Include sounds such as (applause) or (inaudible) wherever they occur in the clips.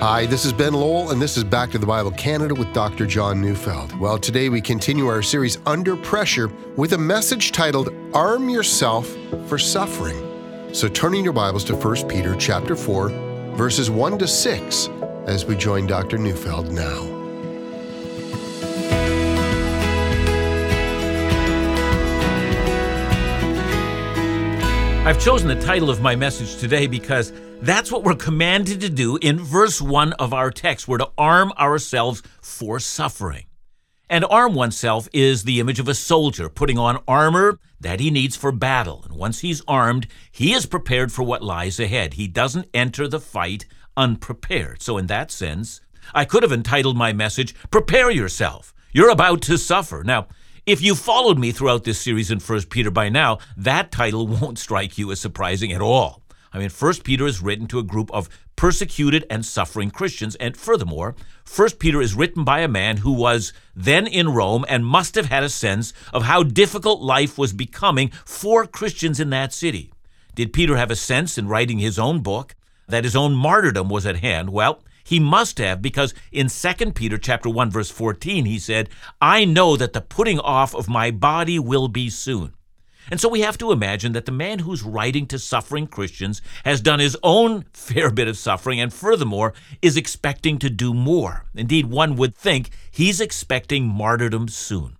Hi, this is Ben Lowell, and this is Back to the Bible Canada with Dr. John Neufeld. Well, today we continue our series Under Pressure with a message titled Arm Yourself for Suffering. So turning your Bibles to 1 Peter chapter 4, verses 1 to 6, as we join Dr. Neufeld now. I've chosen the title of my message today because that's what we're commanded to do in verse 1 of our text. We're to arm ourselves for suffering. And arm oneself is the image of a soldier putting on armor that he needs for battle. And once he's armed, he is prepared for what lies ahead. He doesn't enter the fight unprepared. So, in that sense, I could have entitled my message, Prepare Yourself. You're about to suffer. Now, if you followed me throughout this series in 1 Peter by now, that title (laughs) won't strike you as surprising at all. I mean, First Peter is written to a group of persecuted and suffering Christians, and furthermore, First Peter is written by a man who was then in Rome and must have had a sense of how difficult life was becoming for Christians in that city. Did Peter have a sense in writing his own book that his own martyrdom was at hand? Well, he must have because in 2 Peter chapter 1 verse 14 he said, "I know that the putting off of my body will be soon." And so we have to imagine that the man who's writing to suffering Christians has done his own (laughs) fair bit of suffering and furthermore is expecting to do more. Indeed, one would think he's expecting martyrdom soon.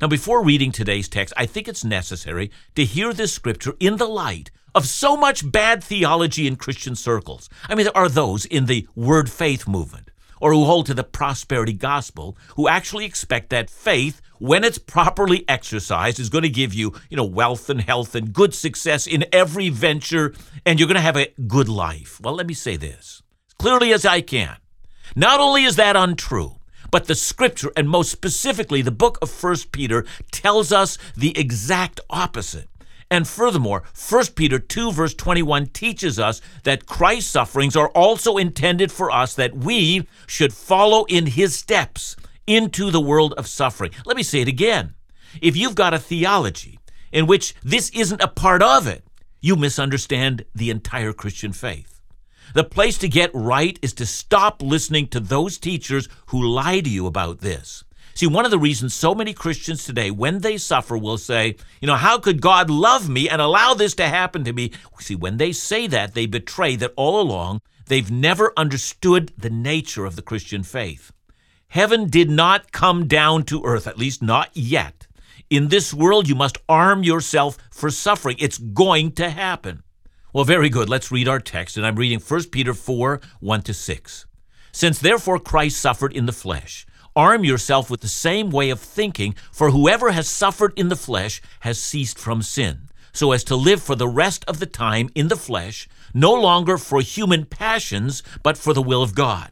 Now, before reading today's text, I think it's necessary to hear this scripture in the light of so much bad theology in Christian circles. I mean, there are those in the word faith movement or who hold to the prosperity gospel who actually expect that faith when it's properly exercised is going to give you you know wealth and health and good success in every venture and you're going to have a good life well let me say this as clearly as i can not only is that untrue but the scripture and most specifically the book of first peter tells us the exact opposite and furthermore, 1 Peter 2, verse 21 teaches us that Christ's sufferings are also intended for us that we should follow in his steps into the world of suffering. Let me say it again. If you've got a theology in which this isn't a part of it, you misunderstand the entire Christian faith. The place to get right is to stop listening to those teachers who lie to you about this. See, one of the reasons so many Christians today, when they suffer, will say, you know, how could God love me and allow this to happen to me? See, when they say that, they betray that all along they've never understood the nature of the Christian faith. Heaven did not come down to earth, at least not yet. In this world, you must arm yourself for suffering. It's going to happen. Well, very good. Let's read our text, and I'm reading 1 Peter 4 1 to 6. Since therefore Christ suffered in the flesh, Arm yourself with the same way of thinking, for whoever has suffered in the flesh has ceased from sin, so as to live for the rest of the time in the flesh, no longer for human passions, but for the will of God.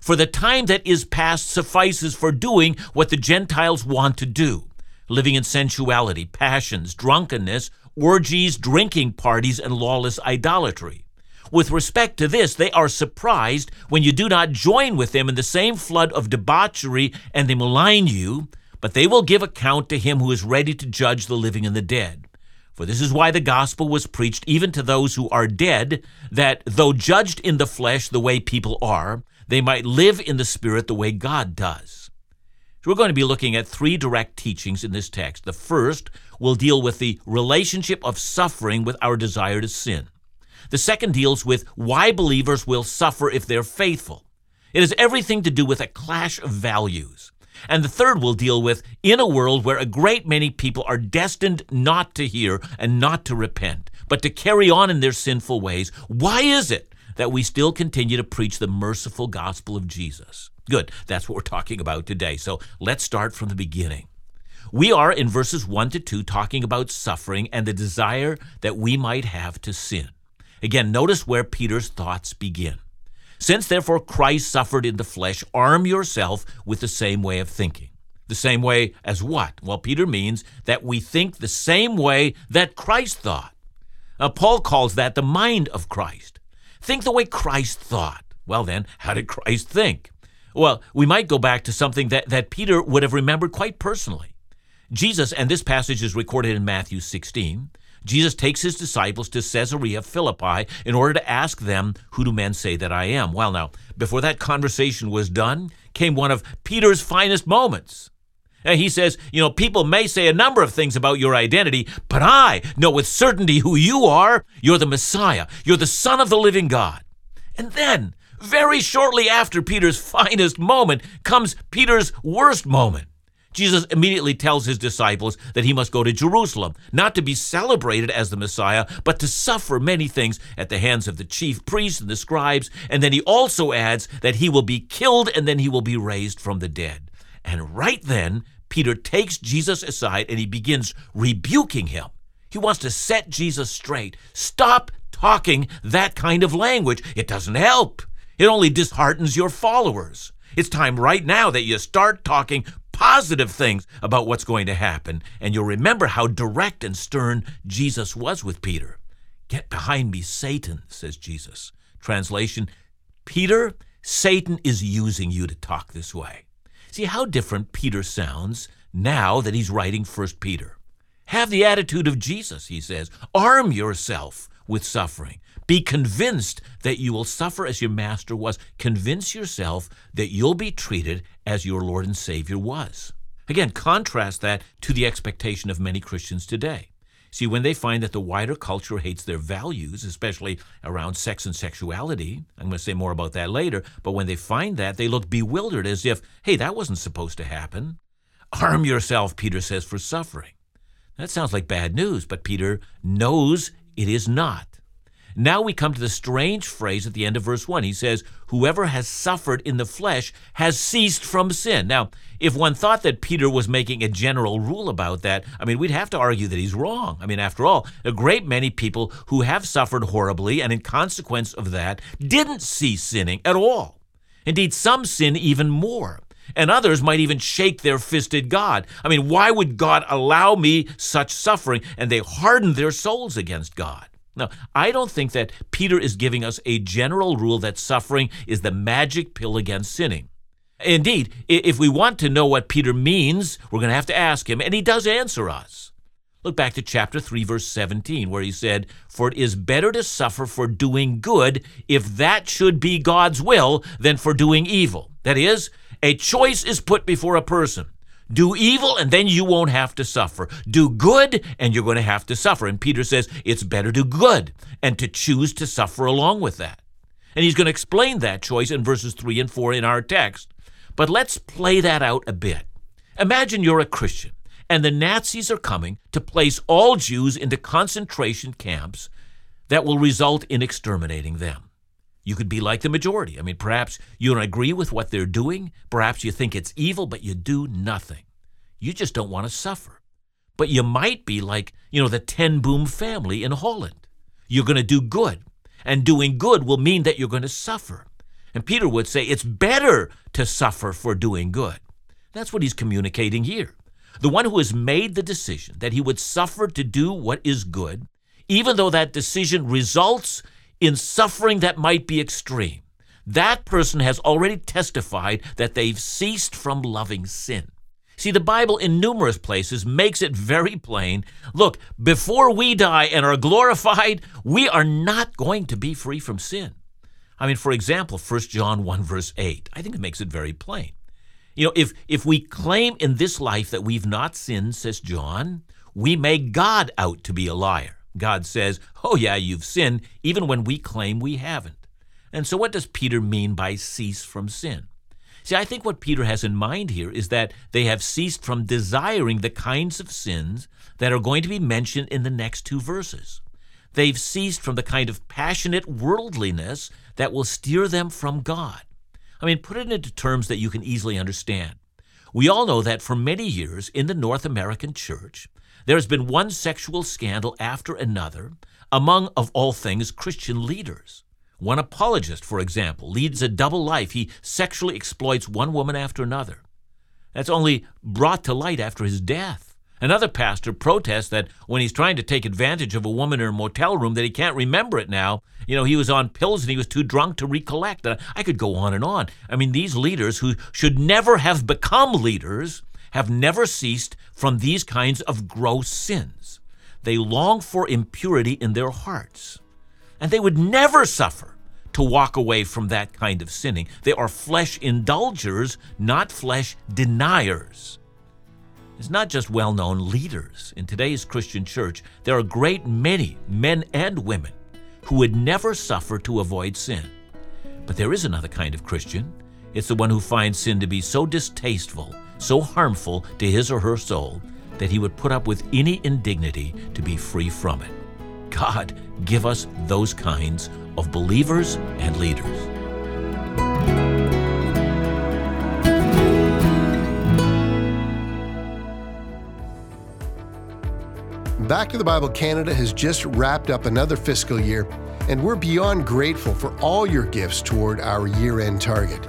For the time that is past suffices for doing what the Gentiles want to do living in sensuality, passions, drunkenness, orgies, drinking parties, and lawless idolatry. With respect to this, they are surprised when you do not join with them in the same flood of debauchery and they malign you, but they will give account to him who is ready to judge the living and the dead. For this is why the gospel was preached even to those who are dead, that though judged in the flesh the way people are, they might live in the spirit the way God does. So we're going to be looking at three direct teachings in this text. The first will deal with the relationship of suffering with our desire to sin. The second deals with why believers will suffer if they're faithful. It has everything to do with a clash of values. And the third will deal with in a world where a great many people are destined not to hear and not to repent, but to carry on in their sinful ways. Why is it that we still continue to preach the merciful gospel of Jesus? Good, that's what we're talking about today. So let's start from the beginning. We are in verses 1 to 2 talking about suffering and the desire that we might have to sin. Again, notice where Peter's thoughts begin. Since therefore Christ suffered in the flesh, arm yourself with the same way of thinking. The same way as what? Well, Peter means that we think the same way that Christ thought. Now, Paul calls that the mind of Christ. Think the way Christ thought. Well, then, how did Christ think? Well, we might go back to something that, that Peter would have remembered quite personally. Jesus, and this passage is recorded in Matthew 16, Jesus takes his disciples to Caesarea Philippi in order to ask them, Who do men say that I am? Well, now, before that conversation was done, came one of Peter's finest moments. And he says, You know, people may say a number of things about your identity, but I know with certainty who you are. You're the Messiah, you're the Son of the living God. And then, very shortly after Peter's finest moment, comes Peter's worst moment. Jesus immediately tells his disciples that he must go to Jerusalem, not to be celebrated as the Messiah, but to suffer many things at the hands of the chief priests and the scribes. And then he also adds that he will be killed and then he will be raised from the dead. And right then, Peter takes Jesus aside and he begins rebuking him. He wants to set Jesus straight. Stop talking that kind of language. It doesn't help. It only disheartens your followers. It's time right now that you start talking positive things about what's going to happen, and you'll remember how direct and stern Jesus was with Peter. Get behind me, Satan, says Jesus. Translation Peter, Satan is using you to talk this way. See how different Peter sounds now that he's writing 1 Peter. Have the attitude of Jesus, he says. Arm yourself with suffering. Be convinced that you will suffer as your master was. Convince yourself that you'll be treated as your Lord and Savior was. Again, contrast that to the expectation of many Christians today. See, when they find that the wider culture hates their values, especially around sex and sexuality, I'm going to say more about that later, but when they find that, they look bewildered as if, hey, that wasn't supposed to happen. Arm yourself, Peter says, for suffering. That sounds like bad news, but Peter knows it is not. Now we come to the strange phrase at the end of verse 1. He says, Whoever has suffered in the flesh has ceased from sin. Now, if one thought that Peter was making a general rule about that, I mean, we'd have to argue that he's wrong. I mean, after all, a great many people who have suffered horribly and in consequence of that didn't cease sinning at all. Indeed, some sin even more. And others might even shake their fist at God. I mean, why would God allow me such suffering? And they harden their souls against God. Now, I don't think that Peter is giving us a general rule that suffering is the magic pill against sinning. Indeed, if we want to know what Peter means, we're going to have to ask him, and he does answer us. Look back to chapter 3, verse 17, where he said, For it is better to suffer for doing good, if that should be God's will, than for doing evil. That is, a choice is put before a person. Do evil and then you won't have to suffer. Do good and you're going to have to suffer. And Peter says it's better to do good and to choose to suffer along with that. And he's going to explain that choice in verses 3 and 4 in our text. But let's play that out a bit. Imagine you're a Christian and the Nazis are coming to place all Jews into concentration camps that will result in exterminating them. You could be like the majority. I mean, perhaps you don't agree with what they're doing. Perhaps you think it's evil, but you do nothing. You just don't want to suffer. But you might be like, you know, the Ten Boom family in Holland. You're going to do good. And doing good will mean that you're going to suffer. And Peter would say it's better to suffer for doing good. That's what he's communicating here. The one who has made the decision that he would suffer to do what is good, even though that decision results in suffering that might be extreme, that person has already testified that they've ceased from loving sin. See, the Bible in numerous places makes it very plain look, before we die and are glorified, we are not going to be free from sin. I mean, for example, 1 John 1, verse 8, I think it makes it very plain. You know, if, if we claim in this life that we've not sinned, says John, we make God out to be a liar. God says, Oh, yeah, you've sinned, even when we claim we haven't. And so, what does Peter mean by cease from sin? See, I think what Peter has in mind here is that they have ceased from desiring the kinds of sins that are going to be mentioned in the next two verses. They've ceased from the kind of passionate worldliness that will steer them from God. I mean, put it into terms that you can easily understand. We all know that for many years in the North American church, there has been one sexual scandal after another among, of all things, Christian leaders. One apologist, for example, leads a double life. He sexually exploits one woman after another. That's only brought to light after his death. Another pastor protests that when he's trying to take advantage of a woman in a motel room that he can't remember it now. You know, he was on pills and he was too drunk to recollect. Uh, I could go on and on. I mean, these leaders who should never have become leaders have never ceased from these kinds of gross sins. they long for impurity in their hearts. And they would never suffer to walk away from that kind of sinning. They are flesh indulgers, not flesh deniers. It's not just well known leaders. In today's Christian church, there are a great many men and women who would never suffer to avoid sin. But there is another kind of Christian. It's the one who finds sin to be so distasteful, so harmful to his or her soul, that he would put up with any indignity to be free from it. God, give us those kinds of believers and leaders. Back to the Bible Canada has just wrapped up another fiscal year, and we're beyond grateful for all your gifts toward our year end target.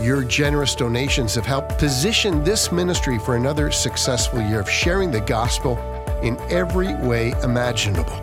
Your generous donations have helped position this ministry for another successful year of sharing the gospel in every way imaginable.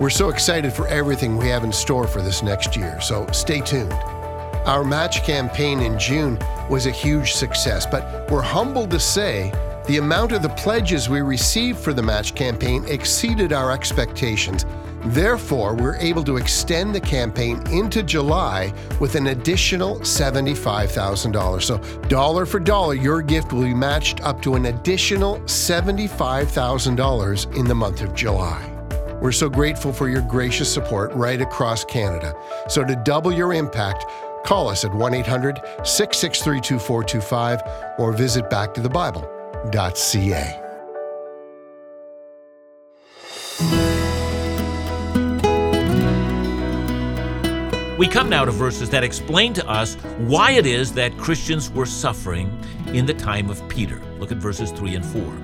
We're so excited for everything we have in store for this next year, so stay tuned. Our match campaign in June was a huge success, but we're humbled to say the amount of the pledges we received for the match campaign exceeded our expectations. Therefore, we're able to extend the campaign into July with an additional $75,000. So, dollar for dollar, your gift will be matched up to an additional $75,000 in the month of July. We're so grateful for your gracious support right across Canada. So, to double your impact, call us at 1 800 663 2425 or visit Back We come now to verses that explain to us why it is that Christians were suffering in the time of Peter. Look at verses 3 and 4.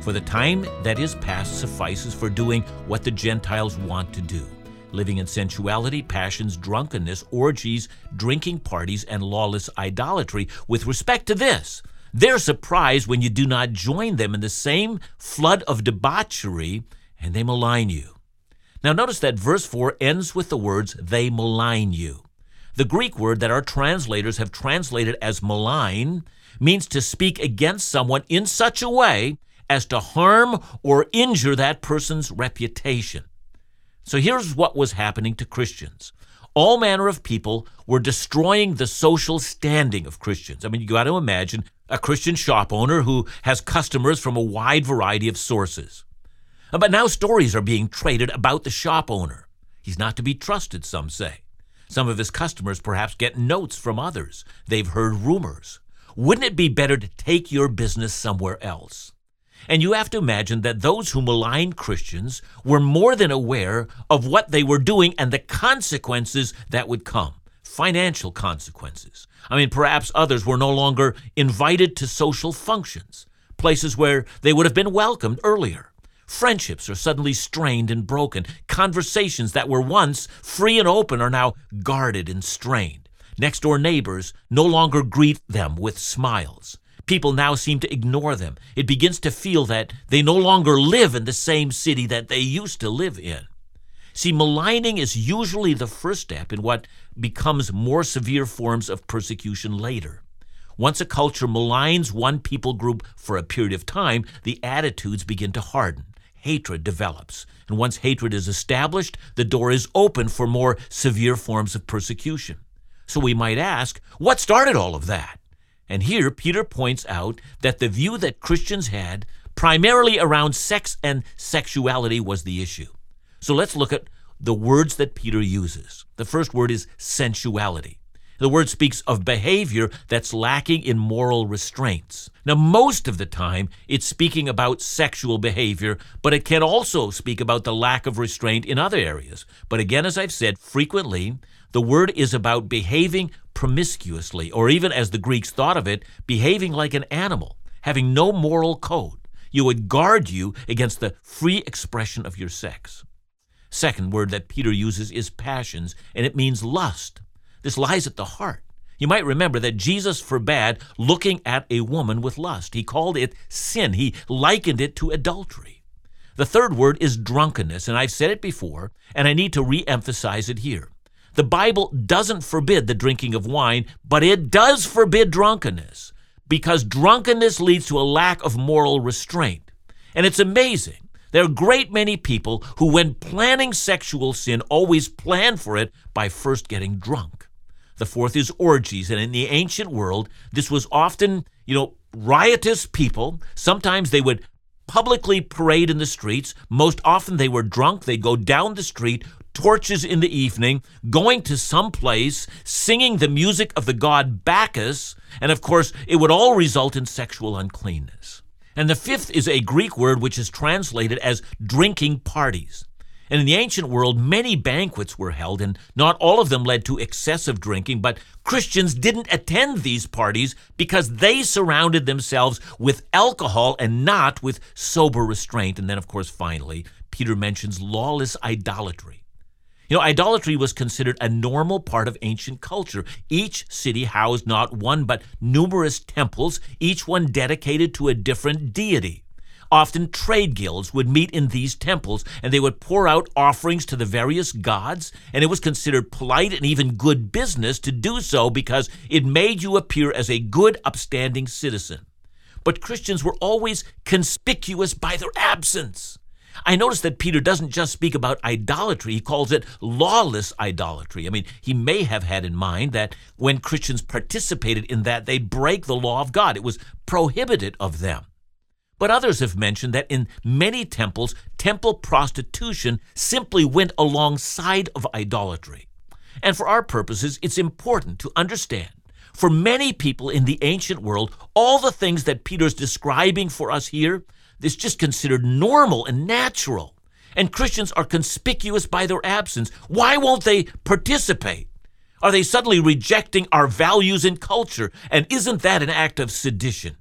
For the time that is past suffices for doing what the Gentiles want to do living in sensuality, passions, drunkenness, orgies, drinking parties, and lawless idolatry. With respect to this, they're surprised when you do not join them in the same flood of debauchery, and they malign you. Now, notice that verse 4 ends with the words, they malign you. The Greek word that our translators have translated as malign means to speak against someone in such a way as to harm or injure that person's reputation. So here's what was happening to Christians all manner of people were destroying the social standing of Christians. I mean, you got to imagine a Christian shop owner who has customers from a wide variety of sources. But now stories are being traded about the shop owner. He's not to be trusted, some say. Some of his customers perhaps get notes from others. They've heard rumors. Wouldn't it be better to take your business somewhere else? And you have to imagine that those who maligned Christians were more than aware of what they were doing and the consequences that would come financial consequences. I mean, perhaps others were no longer invited to social functions, places where they would have been welcomed earlier. Friendships are suddenly strained and broken. Conversations that were once free and open are now guarded and strained. Next door neighbors no longer greet them with smiles. People now seem to ignore them. It begins to feel that they no longer live in the same city that they used to live in. See, maligning is usually the first step in what becomes more severe forms of persecution later. Once a culture maligns one people group for a period of time, the attitudes begin to harden. Hatred develops. And once hatred is established, the door is open for more severe forms of persecution. So we might ask, what started all of that? And here Peter points out that the view that Christians had, primarily around sex and sexuality, was the issue. So let's look at the words that Peter uses. The first word is sensuality. The word speaks of behavior that's lacking in moral restraints. Now, most of the time, it's speaking about sexual behavior, but it can also speak about the lack of restraint in other areas. But again, as I've said, frequently, the word is about behaving promiscuously, or even as the Greeks thought of it, behaving like an animal, having no moral code. You would guard you against the free expression of your sex. Second word that Peter uses is passions, and it means lust. This lies at the heart. You might remember that Jesus forbade looking at a woman with lust. He called it sin. He likened it to adultery. The third word is drunkenness, and I've said it before, and I need to re emphasize it here. The Bible doesn't forbid the drinking of wine, but it does forbid drunkenness because drunkenness leads to a lack of moral restraint. And it's amazing There are a great many people who, when planning sexual sin, always plan for it by first getting drunk. The fourth is orgies, and in the ancient world, this was often, you know, riotous people. Sometimes they would publicly parade in the streets. Most often they were drunk. They'd go down the street, torches in the evening, going to some place, singing the music of the god Bacchus, and of course, it would all result in sexual uncleanness. And the fifth is a Greek word which is translated as drinking parties. And in the ancient world, many banquets were held, and not all of them led to excessive drinking, but Christians didn't attend these parties because they surrounded themselves with alcohol and not with sober restraint. And then, of course, finally, Peter mentions lawless idolatry. You know, idolatry was considered a normal part of ancient culture. Each city housed not one but numerous temples, each one dedicated to a different deity. Often trade guilds would meet in these temples and they would pour out offerings to the various gods, and it was considered polite and even good business to do so because it made you appear as a good, upstanding citizen. But Christians were always conspicuous by their absence. I notice that Peter doesn't just speak about idolatry, he calls it lawless idolatry. I mean, he may have had in mind that when Christians participated in that, they'd break the law of God. It was prohibited of them. But others have mentioned that in many temples, temple prostitution simply went alongside of idolatry. And for our purposes, it's important to understand for many people in the ancient world, all the things that Peter's describing for us here is just considered normal and natural. And Christians are conspicuous by their absence. Why won't they participate? Are they suddenly rejecting our values and culture? And isn't that an act of sedition?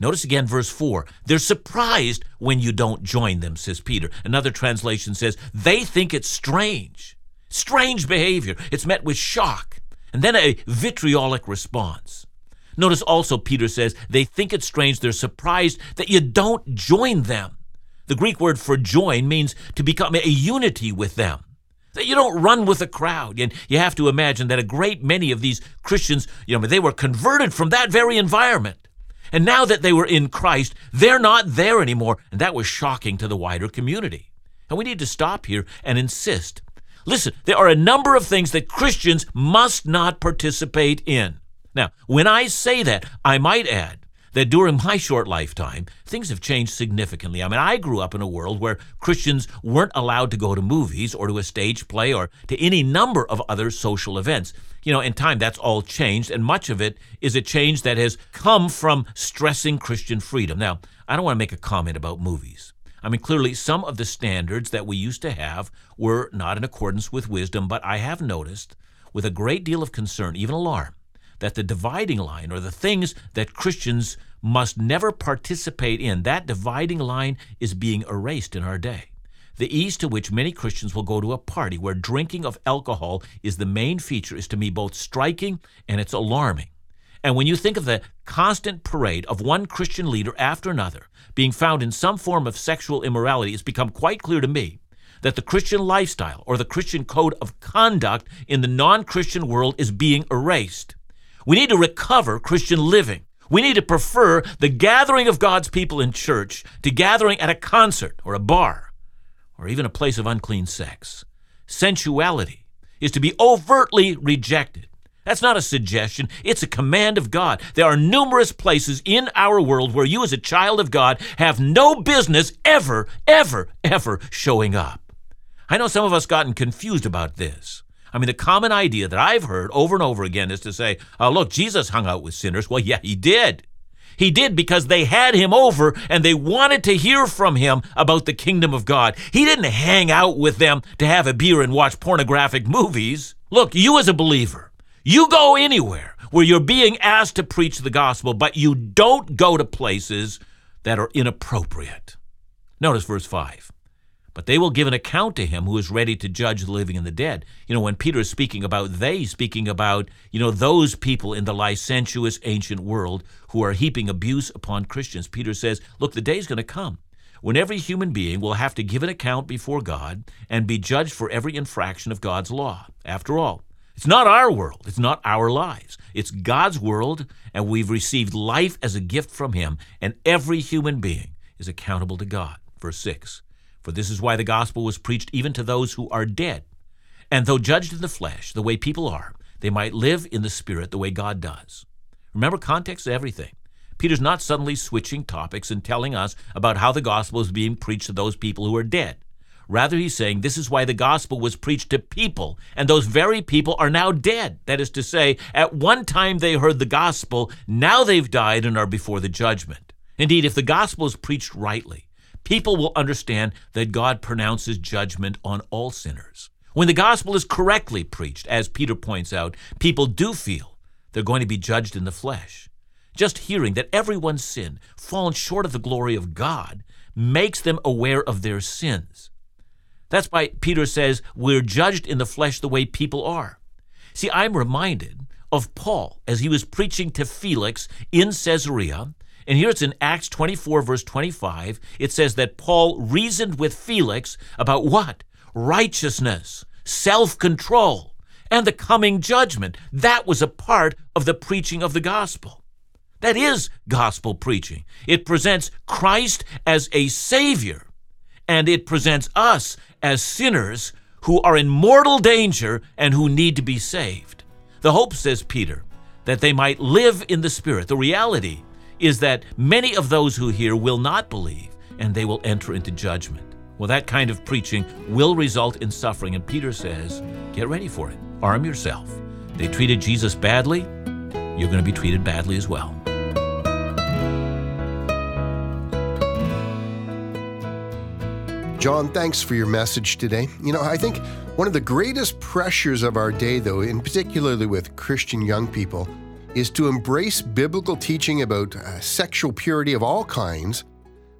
Notice again verse 4. They're surprised when you don't join them, says Peter. Another translation says they think it's strange. Strange behavior. It's met with shock and then a vitriolic response. Notice also Peter says they think it's strange, they're surprised that you don't join them. The Greek word for join means to become a unity with them. That you don't run with the crowd. And you have to imagine that a great many of these Christians, you know, they were converted from that very environment. And now that they were in Christ, they're not there anymore. And that was shocking to the wider community. And we need to stop here and insist. Listen, there are a number of things that Christians must not participate in. Now, when I say that, I might add that during my short lifetime, things have changed significantly. I mean, I grew up in a world where Christians weren't allowed to go to movies or to a stage play or to any number of other social events. You know, in time, that's all changed, and much of it is a change that has come from stressing Christian freedom. Now, I don't want to make a comment about movies. I mean, clearly, some of the standards that we used to have were not in accordance with wisdom, but I have noticed with a great deal of concern, even alarm, that the dividing line or the things that Christians must never participate in, that dividing line is being erased in our day. The ease to which many Christians will go to a party where drinking of alcohol is the main feature is to me both striking and it's alarming. And when you think of the constant parade of one Christian leader after another being found in some form of sexual immorality, it's become quite clear to me that the Christian lifestyle or the Christian code of conduct in the non Christian world is being erased. We need to recover Christian living. We need to prefer the gathering of God's people in church to gathering at a concert or a bar or even a place of unclean sex. Sensuality is to be overtly rejected. That's not a suggestion, it's a command of God. There are numerous places in our world where you, as a child of God, have no business ever, ever, ever showing up. I know some of us gotten confused about this. I mean, the common idea that I've heard over and over again is to say, oh, look, Jesus hung out with sinners. Well, yeah, he did. He did because they had him over and they wanted to hear from him about the kingdom of God. He didn't hang out with them to have a beer and watch pornographic movies. Look, you as a believer, you go anywhere where you're being asked to preach the gospel, but you don't go to places that are inappropriate. Notice verse 5 but they will give an account to him who is ready to judge the living and the dead. You know, when Peter is speaking about they, speaking about, you know, those people in the licentious ancient world who are heaping abuse upon Christians, Peter says, look, the day is going to come when every human being will have to give an account before God and be judged for every infraction of God's law. After all, it's not our world, it's not our lives. It's God's world, and we've received life as a gift from Him, and every human being is accountable to God. Verse 6 For this is why the gospel was preached even to those who are dead. And though judged in the flesh, the way people are, they might live in the spirit the way God does. Remember, context is everything. Peter's not suddenly switching topics and telling us about how the gospel is being preached to those people who are dead. Rather, he's saying this is why the gospel was preached to people, and those very people are now dead. That is to say, at one time they heard the gospel, now they've died and are before the judgment. Indeed, if the gospel is preached rightly, people will understand that God pronounces judgment on all sinners. When the gospel is correctly preached, as Peter points out, people do feel they're going to be judged in the flesh. Just hearing that everyone's sin, fallen short of the glory of God, makes them aware of their sins. That's why Peter says we're judged in the flesh the way people are. See, I'm reminded of Paul as he was preaching to Felix in Caesarea. And here it's in Acts 24, verse 25. It says that Paul reasoned with Felix about what? Righteousness, self control, and the coming judgment. That was a part of the preaching of the gospel. That is gospel preaching. It presents Christ as a Savior, and it presents us as sinners who are in mortal danger and who need to be saved. The hope, says Peter, that they might live in the Spirit. The reality is that many of those who hear will not believe and they will enter into judgment. Well, that kind of preaching will result in suffering, and Peter says, get ready for it. Arm yourself. They treated Jesus badly, you're going to be treated badly as well. John, thanks for your message today. You know, I think one of the greatest pressures of our day, though, in particularly with Christian young people, is to embrace biblical teaching about uh, sexual purity of all kinds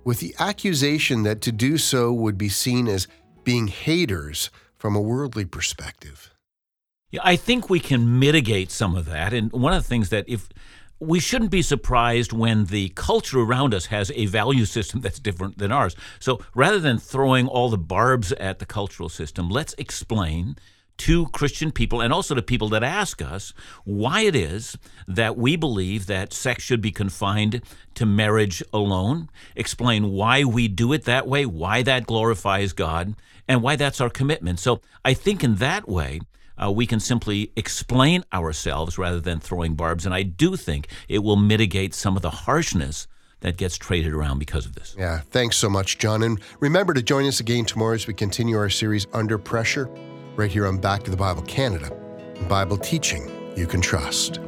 with the accusation that to do so would be seen as being haters from a worldly perspective. Yeah, I think we can mitigate some of that. And one of the things that if we shouldn't be surprised when the culture around us has a value system that's different than ours. So rather than throwing all the barbs at the cultural system, let's explain to Christian people and also to people that ask us why it is that we believe that sex should be confined to marriage alone, explain why we do it that way, why that glorifies God, and why that's our commitment. So I think in that way, uh, we can simply explain ourselves rather than throwing barbs. And I do think it will mitigate some of the harshness that gets traded around because of this. Yeah, thanks so much, John. And remember to join us again tomorrow as we continue our series Under Pressure, right here on Back to the Bible Canada. Bible teaching you can trust.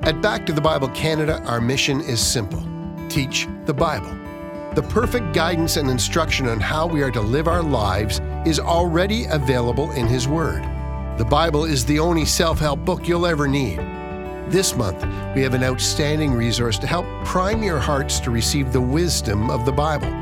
At Back to the Bible Canada, our mission is simple teach the Bible. The perfect guidance and instruction on how we are to live our lives is already available in His Word. The Bible is the only self help book you'll ever need. This month, we have an outstanding resource to help prime your hearts to receive the wisdom of the Bible.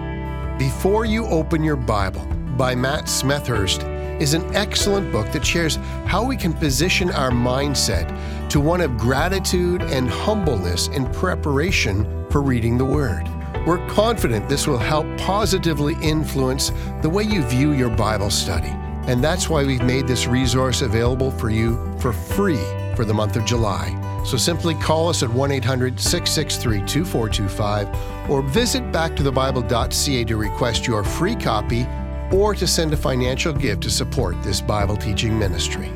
Before You Open Your Bible by Matt Smethurst is an excellent book that shares how we can position our mindset to one of gratitude and humbleness in preparation for reading the Word. We're confident this will help positively influence the way you view your Bible study. And that's why we've made this resource available for you for free for the month of July. So simply call us at 1 800 663 2425 or visit backtothebible.ca to request your free copy or to send a financial gift to support this Bible teaching ministry.